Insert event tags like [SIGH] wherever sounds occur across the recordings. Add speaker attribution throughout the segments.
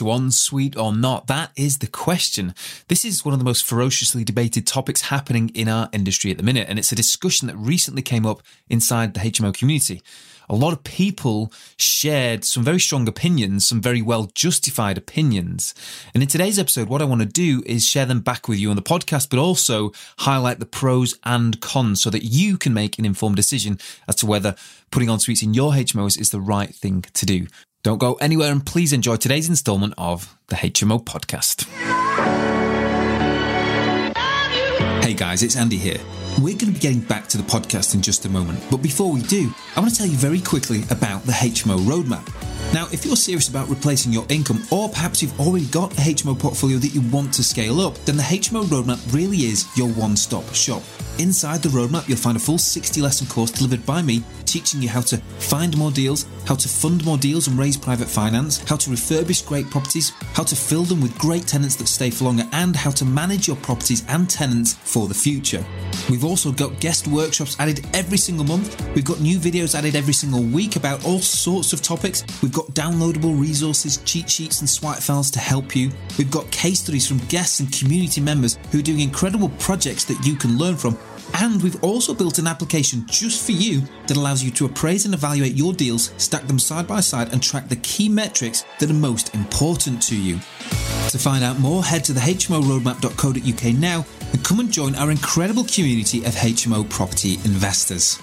Speaker 1: To ensuite or not? That is the question. This is one of the most ferociously debated topics happening in our industry at the minute, and it's a discussion that recently came up inside the HMO community a lot of people shared some very strong opinions, some very well justified opinions. And in today's episode, what I want to do is share them back with you on the podcast, but also highlight the pros and cons so that you can make an informed decision as to whether putting en suites in your HMOs is the right thing to do. Don't go anywhere and please enjoy today's installment of the HMO podcast. Hey guys, it's Andy here. We're going to be getting back to the podcast in just a moment, but before we do, I want to tell you very quickly about the HMO roadmap. Now, if you're serious about replacing your income, or perhaps you've already got a HMO portfolio that you want to scale up, then the HMO roadmap really is your one stop shop. Inside the roadmap, you'll find a full 60 lesson course delivered by me, teaching you how to find more deals, how to fund more deals and raise private finance, how to refurbish great properties, how to fill them with great tenants that stay for longer, and how to manage your properties and tenants for the future. We've also got guest workshops added every single month. We've got new videos added every single week about all sorts of topics. We've got downloadable resources, cheat sheets, and swipe files to help you. We've got case studies from guests and community members who are doing incredible projects that you can learn from. And we've also built an application just for you that allows you to appraise and evaluate your deals, stack them side by side, and track the key metrics that are most important to you. To find out more, head to the hmoroadmap.co.uk now and come and join our incredible community of HMO property investors.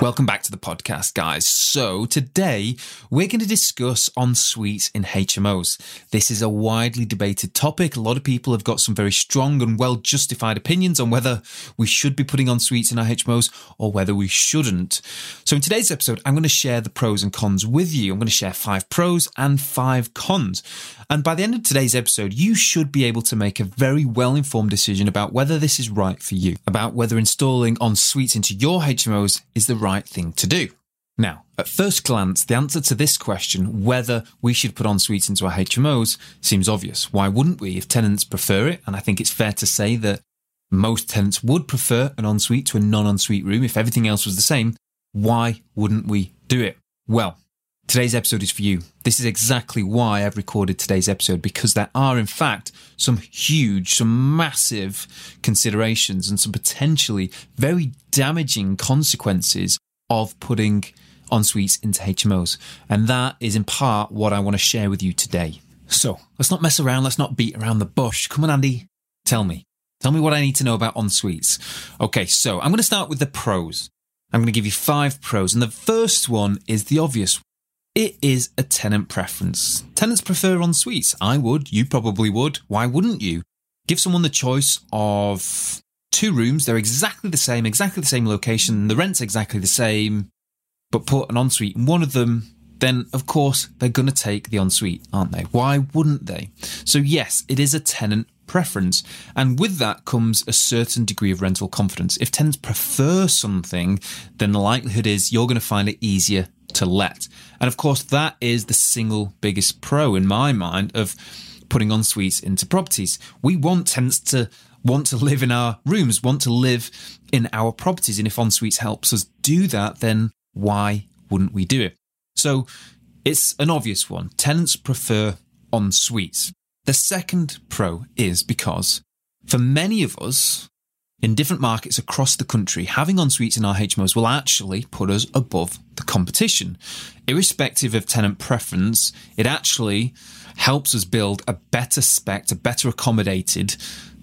Speaker 1: Welcome back to the podcast, guys. So, today we're going to discuss en suites in HMOs. This is a widely debated topic. A lot of people have got some very strong and well justified opinions on whether we should be putting en suites in our HMOs or whether we shouldn't. So, in today's episode, I'm going to share the pros and cons with you. I'm going to share five pros and five cons. And by the end of today's episode, you should be able to make a very well informed decision about whether this is right for you, about whether installing en suites into your HMOs is the right right thing to do. Now, at first glance, the answer to this question, whether we should put en suites into our HMOs, seems obvious. Why wouldn't we if tenants prefer it? And I think it's fair to say that most tenants would prefer an ensuite to a non ensuite room if everything else was the same. Why wouldn't we do it? Well, today's episode is for you. This is exactly why I've recorded today's episode because there are, in fact, some huge, some massive considerations and some potentially very damaging consequences of putting en suites into HMOs. And that is in part what I want to share with you today. So let's not mess around. Let's not beat around the bush. Come on, Andy. Tell me. Tell me what I need to know about en suites. Okay, so I'm going to start with the pros. I'm going to give you five pros. And the first one is the obvious. It is a tenant preference. Tenants prefer en suites. I would. You probably would. Why wouldn't you? Give someone the choice of two rooms. They're exactly the same, exactly the same location. The rent's exactly the same, but put an ensuite in one of them. Then, of course, they're going to take the ensuite, aren't they? Why wouldn't they? So, yes, it is a tenant preference. And with that comes a certain degree of rental confidence. If tenants prefer something, then the likelihood is you're going to find it easier to let. And of course, that is the single biggest pro in my mind of putting en suites into properties. We want tenants to want to live in our rooms, want to live in our properties. And if en suites helps us do that, then why wouldn't we do it? So it's an obvious one. Tenants prefer en suites. The second pro is because for many of us in different markets across the country, having en suites in our HMOs will actually put us above the competition. Irrespective of tenant preference, it actually helps us build a better spec, a better accommodated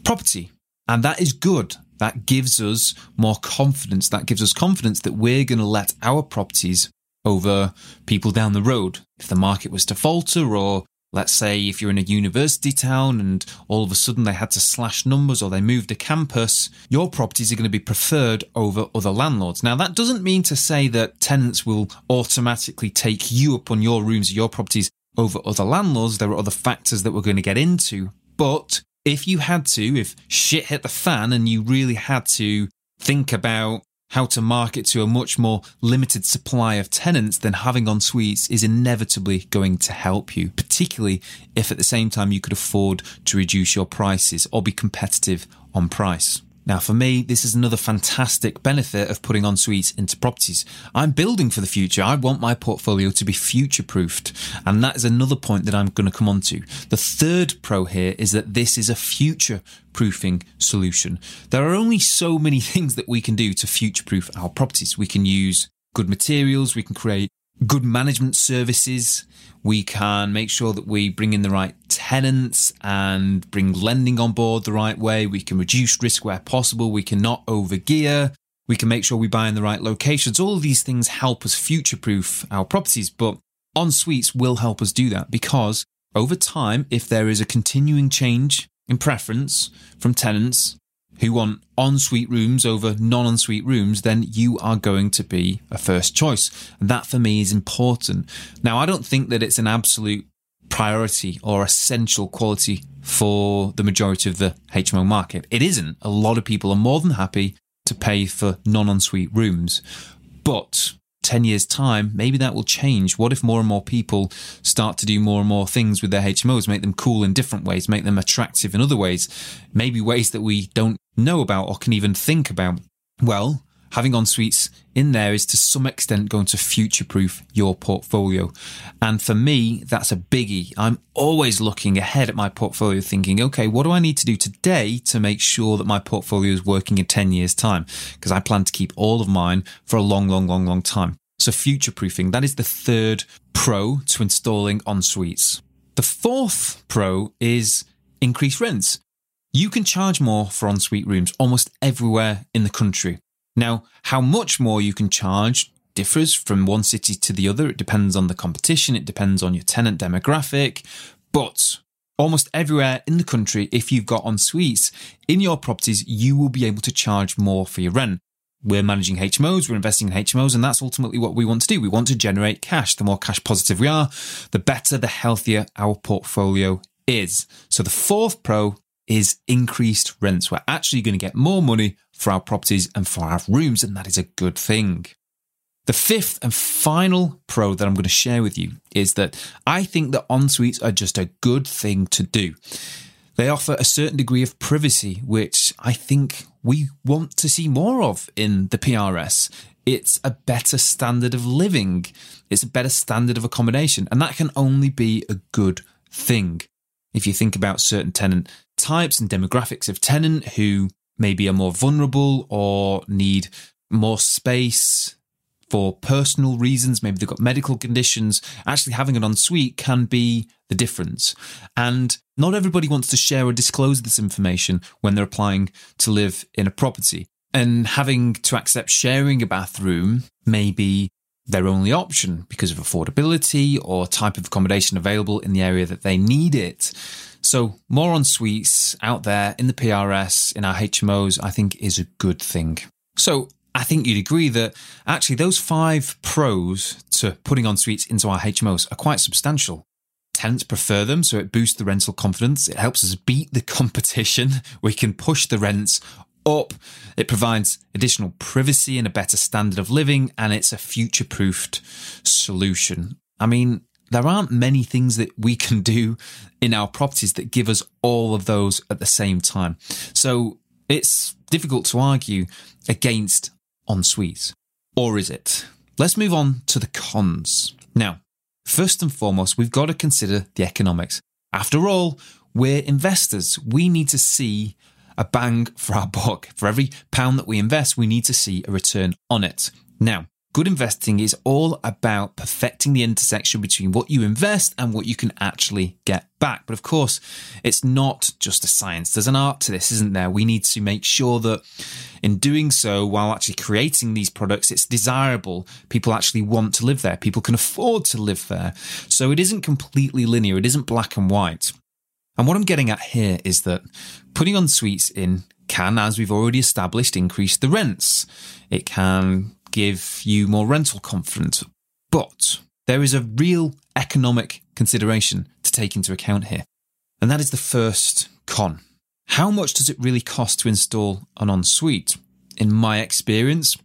Speaker 1: property. And that is good. That gives us more confidence. That gives us confidence that we're going to let our properties over people down the road. If the market was to falter or Let's say if you're in a university town and all of a sudden they had to slash numbers or they moved a campus, your properties are going to be preferred over other landlords. Now, that doesn't mean to say that tenants will automatically take you up on your rooms or your properties over other landlords. There are other factors that we're going to get into. But if you had to, if shit hit the fan and you really had to think about how to market to a much more limited supply of tenants, then having en suites is inevitably going to help you, particularly if at the same time you could afford to reduce your prices or be competitive on price. Now, for me, this is another fantastic benefit of putting en suites into properties. I'm building for the future. I want my portfolio to be future proofed. And that is another point that I'm going to come on to. The third pro here is that this is a future proofing solution. There are only so many [LAUGHS] things that we can do to future proof our properties. We can use good materials. We can create good management services. We can make sure that we bring in the right tenants and bring lending on board the right way. We can reduce risk where possible. We can not overgear. We can make sure we buy in the right locations. All of these things help us future proof our properties, but en suites will help us do that because over time, if there is a continuing change in preference from tenants, who want ensuite rooms over non ensuite rooms, then you are going to be a first choice. And that for me is important. Now, I don't think that it's an absolute priority or essential quality for the majority of the HMO market. It isn't. A lot of people are more than happy to pay for non ensuite rooms. But 10 years' time, maybe that will change. What if more and more people start to do more and more things with their HMOs, make them cool in different ways, make them attractive in other ways, maybe ways that we don't know about or can even think about? Well, having en suites in there is to some extent going to future proof your portfolio. And for me, that's a biggie. I'm always looking ahead at my portfolio thinking, okay, what do I need to do today to make sure that my portfolio is working in 10 years time? Because I plan to keep all of mine for a long, long, long, long time. So future proofing, that is the third pro to installing en suites. The fourth pro is increased rents. You can charge more for ensuite rooms almost everywhere in the country. Now, how much more you can charge differs from one city to the other. It depends on the competition, it depends on your tenant demographic, but almost everywhere in the country, if you've got en suites in your properties, you will be able to charge more for your rent. We're managing HMOs, we're investing in HMOs, and that's ultimately what we want to do. We want to generate cash. The more cash positive we are, the better, the healthier our portfolio is. So the fourth pro is increased rents. We're actually going to get more money for our properties and for our rooms, and that is a good thing. The fifth and final pro that I'm going to share with you is that I think that en suites are just a good thing to do. They offer a certain degree of privacy, which I think we want to see more of in the PRS. It's a better standard of living. It's a better standard of accommodation, and that can only be a good thing. If you think about certain tenant types and demographics of tenant who maybe are more vulnerable or need more space for personal reasons, maybe they've got medical conditions, actually having an ensuite can be the difference. And not everybody wants to share or disclose this information when they're applying to live in a property. And having to accept sharing a bathroom may be their only option because of affordability or type of accommodation available in the area that they need it. So, more en suites out there in the PRS, in our HMOs, I think is a good thing. So, I think you'd agree that actually those five pros to putting en suites into our HMOs are quite substantial. Tenants prefer them, so it boosts the rental confidence. It helps us beat the [LAUGHS] competition. We can push the rents up. It provides additional privacy and a better standard of living, and it's a future proofed solution. I mean, there aren't many things that we can do in our properties that give us all of those at the same time. So it's difficult to argue against en suites. Or is it? Let's move on to the cons. Now, first and foremost, we've got to consider the economics. After all, we're investors. We need to see a bang for our buck. For every pound that we invest, we need to see a return on it. Now, good investing is all about perfecting the intersection between what you invest and what you can actually get back. But of course, it's not just a science. There's an art to this, isn't there? We need to make sure that in doing so, while actually creating these products, it's desirable. People actually want to live there. People can afford to live there. So it isn't completely linear. It isn't black and white. And what I'm getting at here is that putting en suites in can, as we've already established, increase the rents. It can give you more rental confidence. But there is a real economic consideration to take into account here. And that is the first con. How much does it really cost to install an ensuite? In my experience,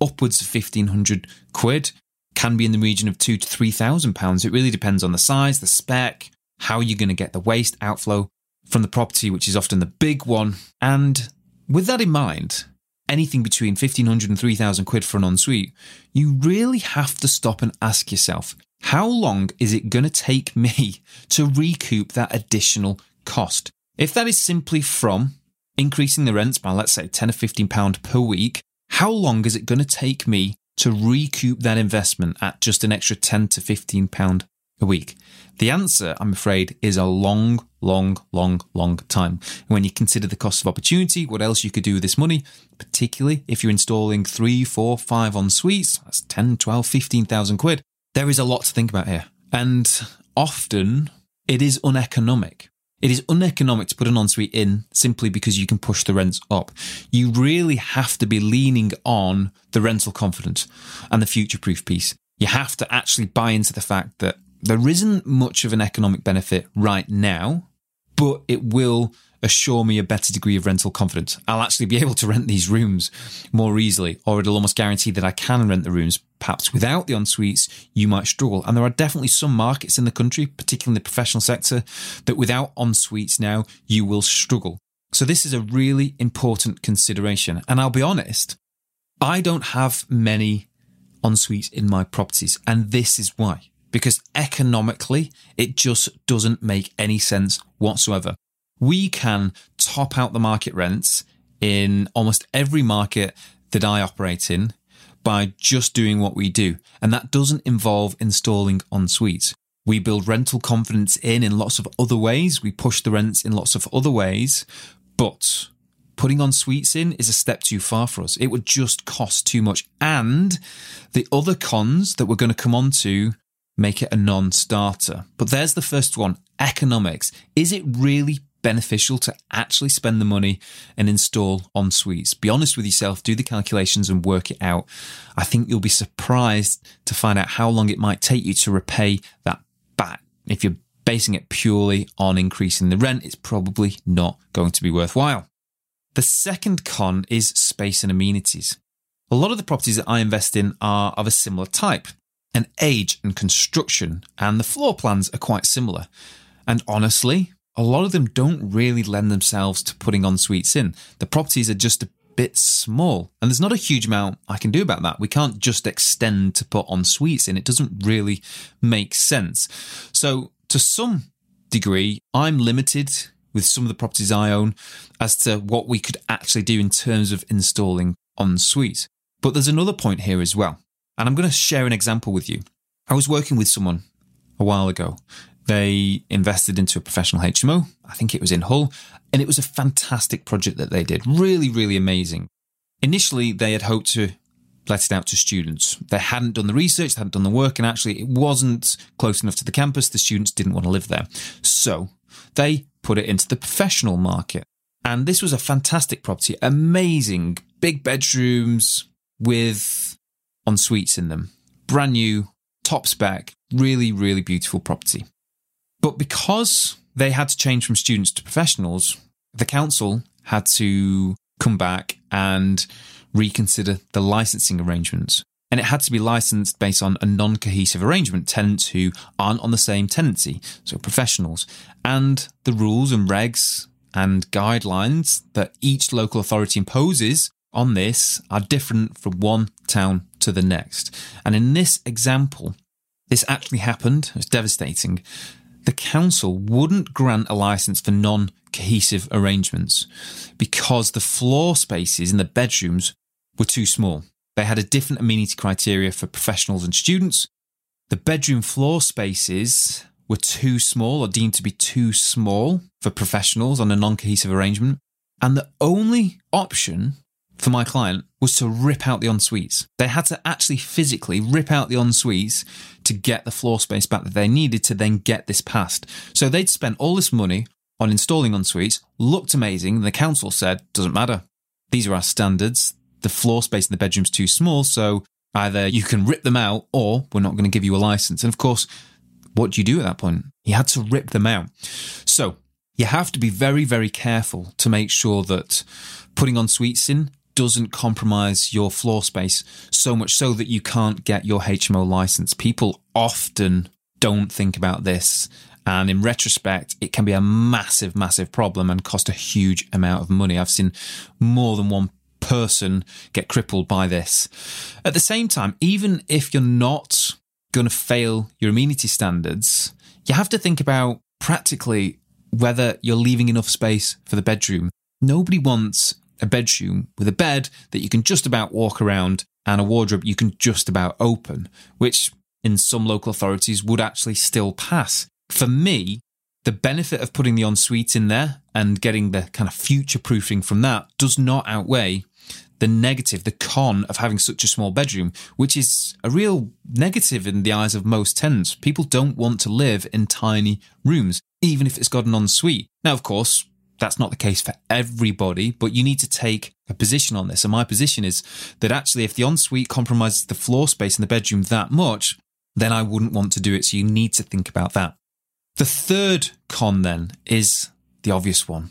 Speaker 1: upwards of 1500 quid can be in the region of two to three thousand pounds. It really depends on the size, the spec, how are you're going to get the waste outflow from the property, which is often the big one. And with that in mind, anything between 1500 and 3000 quid for an ensuite, you really have to stop and ask yourself, how long is it going to take me [LAUGHS] to recoup that additional cost? If that is simply from increasing the rents by, let's say, 10 or 15 pound per week, how long is it going to take me to recoup that investment at just an extra 10 to 15 pound a week? The answer, I'm afraid, is a long, long, long, long time. When you consider the cost of opportunity, what else you could do with this money, particularly if you're installing three, four, five en suites, that's 10, 12, 15,000 quid. There is a lot to think about here. And often it is uneconomic. It is uneconomic to put an ensuite in simply because you can push the rents up. You really have to be leaning on the rental confidence and the future proof piece. You have to actually buy into the fact that there isn't much of an economic benefit right now, but it will assure me a better degree of rental confidence. I'll actually be able to rent these rooms more easily, or it'll almost guarantee that I can rent the rooms. Perhaps without the en suites, you might struggle. And there are definitely some markets in the country, particularly in the professional sector, that without en suites now, you will struggle. So this is a really important consideration. And I'll be honest, I don't have many en suites in my properties. And this is why because economically, it just doesn't make any sense whatsoever. We can top out the market rents in almost every market that I operate in by just doing what we do. And that doesn't involve installing en suites. We build rental confidence in in lots of other ways. We push the rents in lots of other ways, but putting en suites in is a step too far for us. It would just cost too much. And the other cons that we're going to come on to make it a non starter. But there's the first one economics. Is it really beneficial to actually spend the money and install en suites? Be honest with yourself, do the calculations and work it out. I think you'll be surprised to find out how long it might take you to repay that back. If you're basing it purely on increasing the rent, it's probably not going to be worthwhile. The second con is space and amenities. A lot of the properties that I invest in are of a similar type and age and construction, and the floor plans are quite similar. And honestly, a lot of them don't really lend themselves to putting en suites in. The properties are just a bit small, and there's not a huge amount I can do about that. We can't just extend to put en suites in, it doesn't really make sense. So, to some degree, I'm limited with some of the properties I own as to what we could actually do in terms of installing en suites. But there's another point here as well. And I'm going to share an example with you. I was working with someone a while ago. They invested into a professional HMO. I think it was in Hull, and it was a fantastic project that they did. Really, really amazing. Initially, they had hoped to let it out to students. They hadn't done the research, they hadn't done the work, and actually, it wasn't close enough to the campus. The students didn't want to live there. So they put it into the professional market. And this was a fantastic property, amazing, big bedrooms with en suites in them. Brand new, top spec, really, really beautiful property. But because they had to change from students to professionals, the council had to come back and reconsider the licensing arrangements. And it had to be licensed based on a non cohesive arrangement, tenants who aren't on the same tenancy, so professionals, and the rules and regs and guidelines that each local authority imposes on this are different from one town to the next. And in this example, this actually happened. It was devastating. The council wouldn't grant a license for non cohesive arrangements because the floor spaces in the bedrooms were too small. They had a different amenity criteria for professionals and students. The bedroom floor spaces were too small or deemed to be too small for professionals on a non cohesive arrangement. And the only option for my client was to rip out the en-suites. They had to actually physically rip out the en-suites to get the floor space back that they needed to then get this passed. So they'd spent all this money on installing en-suites, looked amazing, and the council said, doesn't matter. These are our standards. The floor space in the bedroom's too small, so either you can rip them out or we're not going to give you a license. And of course, what do you do at that point? You had to rip them out. So you have to be very, very careful to make sure that putting en-suites in doesn't compromise your floor space so much so that you can't get your HMO license. People often don't think about this. And in retrospect, it can be a massive, massive problem and cost a huge amount of money. I've seen more than one person get crippled by this. At the same time, even if you're not going to fail your amenity standards, you have to think about practically whether you're leaving enough space for the bedroom. Nobody wants a bedroom with a bed that you can just about walk around and a wardrobe you can just about open, which in some local authorities would actually still pass. For me, the benefit of putting the ensuite in there and getting the kind of future proofing from that does not outweigh the negative, the con of having such a small bedroom, which is a real negative in the eyes of most tenants. People don't want to live in tiny rooms, even if it's got an ensuite. Now, of course, that's not the case for everybody, but you need to take a position on this. And my position is that actually, if the ensuite compromises the floor space in the bedroom that much, then I wouldn't want to do it. So you need to think about that. The third con then is the obvious one.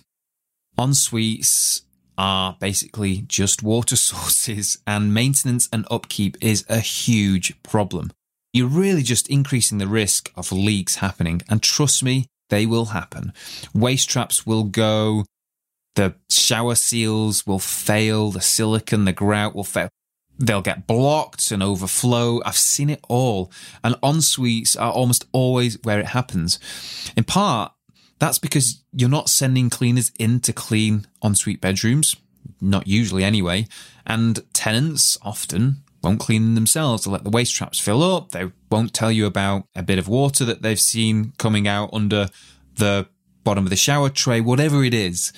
Speaker 1: En-suites are basically just water [LAUGHS] sources and maintenance and upkeep is a huge problem. You're really just increasing the risk of leaks happening. And trust me, they will happen. Waste traps will go. The shower seals will fail. The silicon, the grout will fail. They'll get blocked and overflow. I've seen it all. And en-suites are almost always where it happens. In part, that's because you're not sending cleaners in to clean ensuite bedrooms, not usually anyway. And tenants often won't clean them themselves. They'll let the waste traps fill up. They won't tell you about a bit of water that they've seen coming out under the bottom of the shower tray, whatever it is.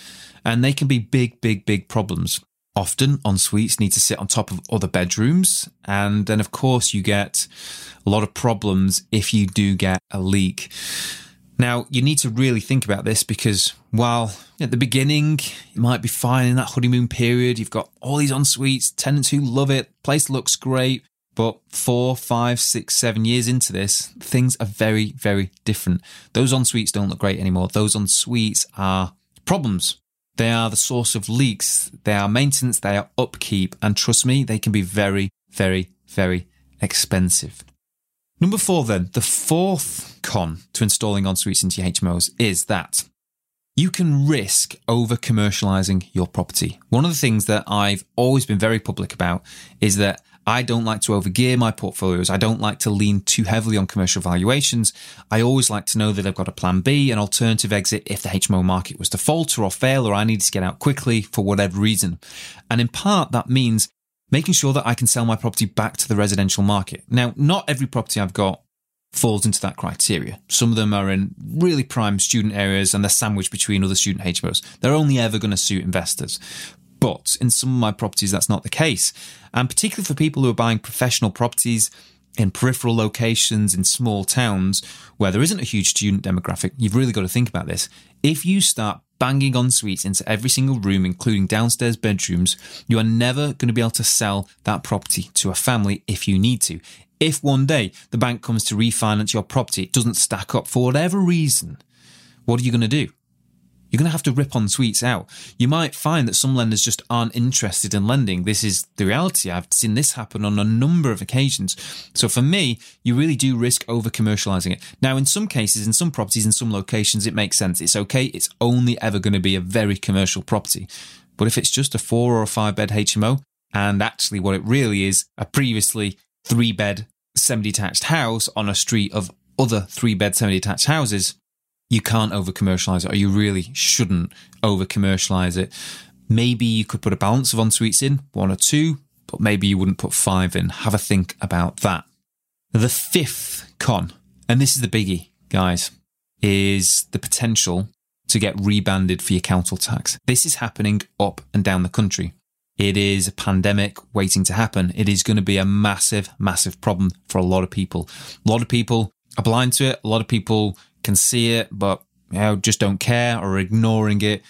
Speaker 1: And they can be big, big, big problems. Often en suites need to sit on top of other bedrooms. And then, of course, you get a lot of problems if you do get a leak. Now, you need to really think about this because while at the beginning it might be fine in that honeymoon period, you've got all these en suites, tenants who love it, place looks great, but four, five, six, seven years into this, things are very, very different. Those en suites don't look great anymore. Those en suites are problems. They are the source of leaks. They are maintenance. They are upkeep. And trust me, they can be very, very, very expensive. Number four, then, the fourth con to installing en-suites into your HMOs is that you can risk over commercializing your property. One of the things that I've always been very public about is that I don't like to overgear my portfolios. I don't like to lean too heavily on commercial valuations. I always like to know that I've got a plan B, an alternative exit if the HMO market was to falter or fail or I needed to get out quickly for whatever reason. And in part, that means making sure that I can sell my property back to the residential market. Now, not every property I've got falls into that criteria. Some of them are in really prime student areas and they're sandwiched between other student HMOs. They're only ever going to suit investors. But in some of my properties, that's not the case. And particularly for people who are buying professional properties in peripheral locations in small towns where there isn't a huge student demographic, you've really got to think about this. If you start banging en suites into every single room, including downstairs bedrooms, you are never going to be able to sell that property to a family if you need to. If one day the bank comes to refinance your property, it doesn't stack up for whatever reason, what are you going to do? You're going to have to rip en suites out. You might find that some lenders just aren't interested in lending. This is the reality. I've seen this happen on a number of occasions. So for me, you really do risk over commercializing it. Now, in some cases, in some properties, in some locations, it makes sense. It's okay. It's only ever going to be a very commercial property. But if it's just a four or a five bed HMO, and actually what it really is, a previously three bed semi detached house on a street of other three bed semi detached houses, you can't over commercialize it, or you really shouldn't over commercialize it. Maybe you could put a balance of en suites in, one or two, but maybe you wouldn't put five in. Have a think about that. The fifth con, and this is the biggie, guys, is the potential to get rebanded for your council tax. This is happening up and down the country. It is a pandemic waiting to happen. It is going to be a massive, massive problem for a lot of people. A lot of people are blind to it. A lot of people can see it, but you know, just don't care or ignoring it.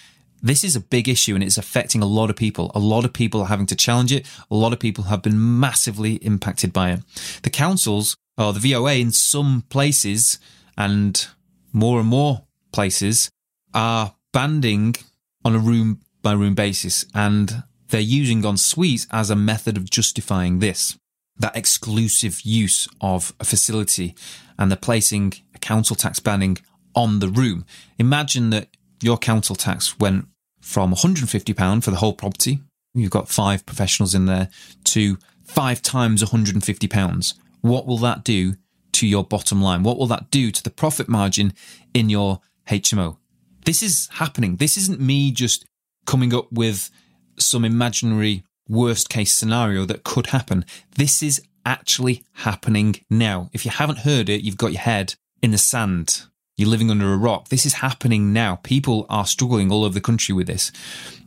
Speaker 1: This is a big issue and it's affecting a lot of people. A lot of people are having to challenge it. A lot of people have been massively impacted by it. The councils or the VOA in some places and more and more places are banding on a room by room basis and they're using en suite as a method of justifying this, that exclusive use of a facility and they're placing a council tax banding on the room. Imagine that your council tax went from £150 for the whole property. You've got five professionals in there to five times £150. What will that do to your bottom line? What will that do to the profit margin in your HMO? This is happening. This isn't me just coming up with some imaginary worst case scenario that could happen. This is actually happening now. If you haven't heard it, you've got your head in the sand. You're living under a rock. This is happening now. People are struggling all over the country with this.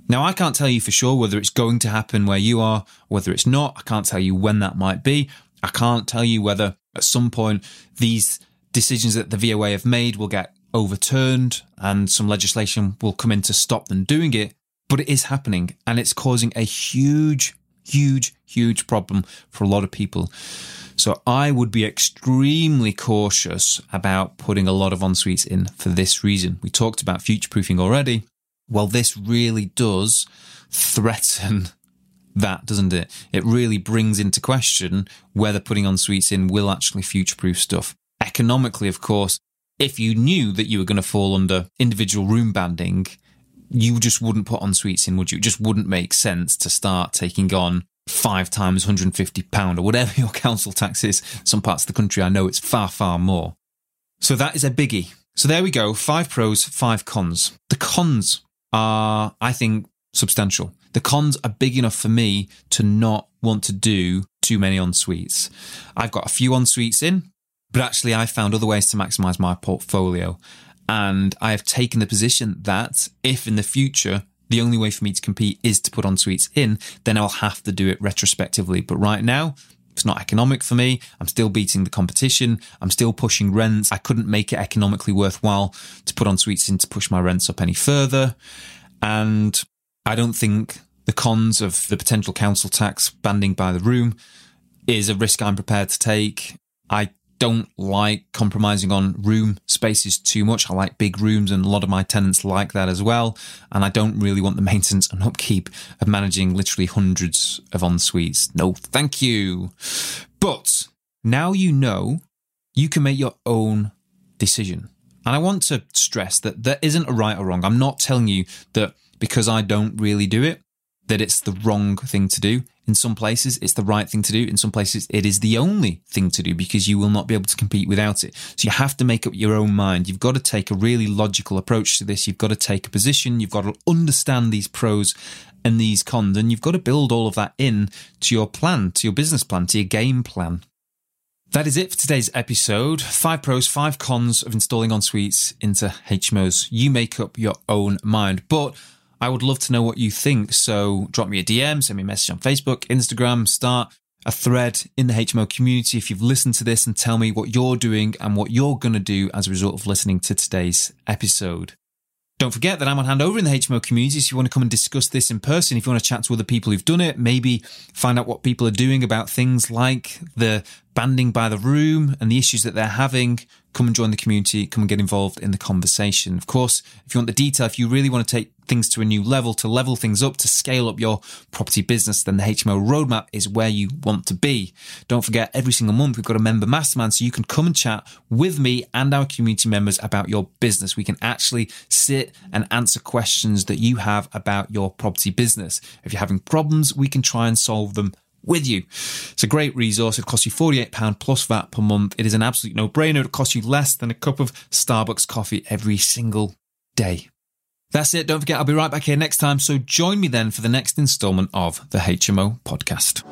Speaker 1: Now, I can't tell you for sure whether it's going to happen where you are, whether it's not. I can't tell you when that might be. I can't tell you whether at some point these decisions that the VOA have made will get overturned and some legislation will come in to stop them doing it but it is happening and it's causing a huge, huge, huge problem for a lot of people. So I would be extremely cautious about putting a lot of en-suites in for this reason. We talked about future proofing already. Well, this really does threaten [LAUGHS] that, doesn't it? It really brings into question whether putting en-suites in will actually future proof stuff. Economically, of course, if you knew that you were going to fall under individual room banding, you just wouldn't put en suites in, would you? It just wouldn't make sense to start taking on five times 150 pound or whatever [LAUGHS] your council tax is. Some parts of the country, I know it's far, far more. So that is a biggie. So there we go. Five pros, five cons. The cons are, I think, substantial. The cons are big enough for me to not want to do too many en-suites. I've got a few en-suites in, but actually I found other ways to maximize my portfolio. And I have taken the position that if in the future the only way for me to compete is to put en suites in, then I'll have to do it retrospectively. But right now, it's not economic for me. I'm still beating the competition. I'm still pushing rents. I couldn't make it economically worthwhile to put en suites in to push my rents up any further. And I don't think the cons of the potential council tax banding by the room is a risk I'm prepared to take. I don't like compromising on room spaces too much. I like big rooms and a lot of my tenants like that as well. And I don't really want the [LAUGHS] maintenance and upkeep of managing literally hundreds of en suites. No, thank you. But now you know you can make your own decision. And I want to stress that there isn't a right or wrong. I'm not telling you that because I don't really do it, that it's the wrong thing to do. In some places, it's the right thing to do. In some places, it is the only thing to do because you will not be able to compete without it. So you have to make up your own mind. You've got to take a really logical approach to this. You've got to take a position. You've got to understand these pros and these cons, and you've got to build all of that in to your plan, to your business plan, to your game plan. That is it for today's episode. Five pros, five cons of installing en suites into HMOs. You make up your own mind. But I would love to know what you think. So drop me a DM, send me a message on Facebook, Instagram, start a thread in the HMO community if you've listened to this and tell me what you're doing and what you're going to do as a result of listening to today's episode. Don't forget that I'm on hand over in the HMO community. So if you want to come and discuss this in person, if you want to chat to other people who've done it, maybe find out what people are doing about things like the banding by the room and the issues that they're having, come and join the community, come and get involved in the conversation. Of course, if you want the detail, if you really want to take things to a new level, to level things up, to scale up your property business, then the HMO roadmap is where you want to be. Don't forget, every single month we've got a member mastermind so you can come and chat with me and our community members about your business. We can actually sit and answer questions that you have about your property business. If you're having problems, we can try and solve them with you. It's a great resource. It costs you £48 plus VAT per month. It is an absolute no brainer. It costs you less than a cup of Starbucks coffee every single day. That's it. Don't forget, I'll be right back here next time. So join me then for the next installment of the HMO podcast.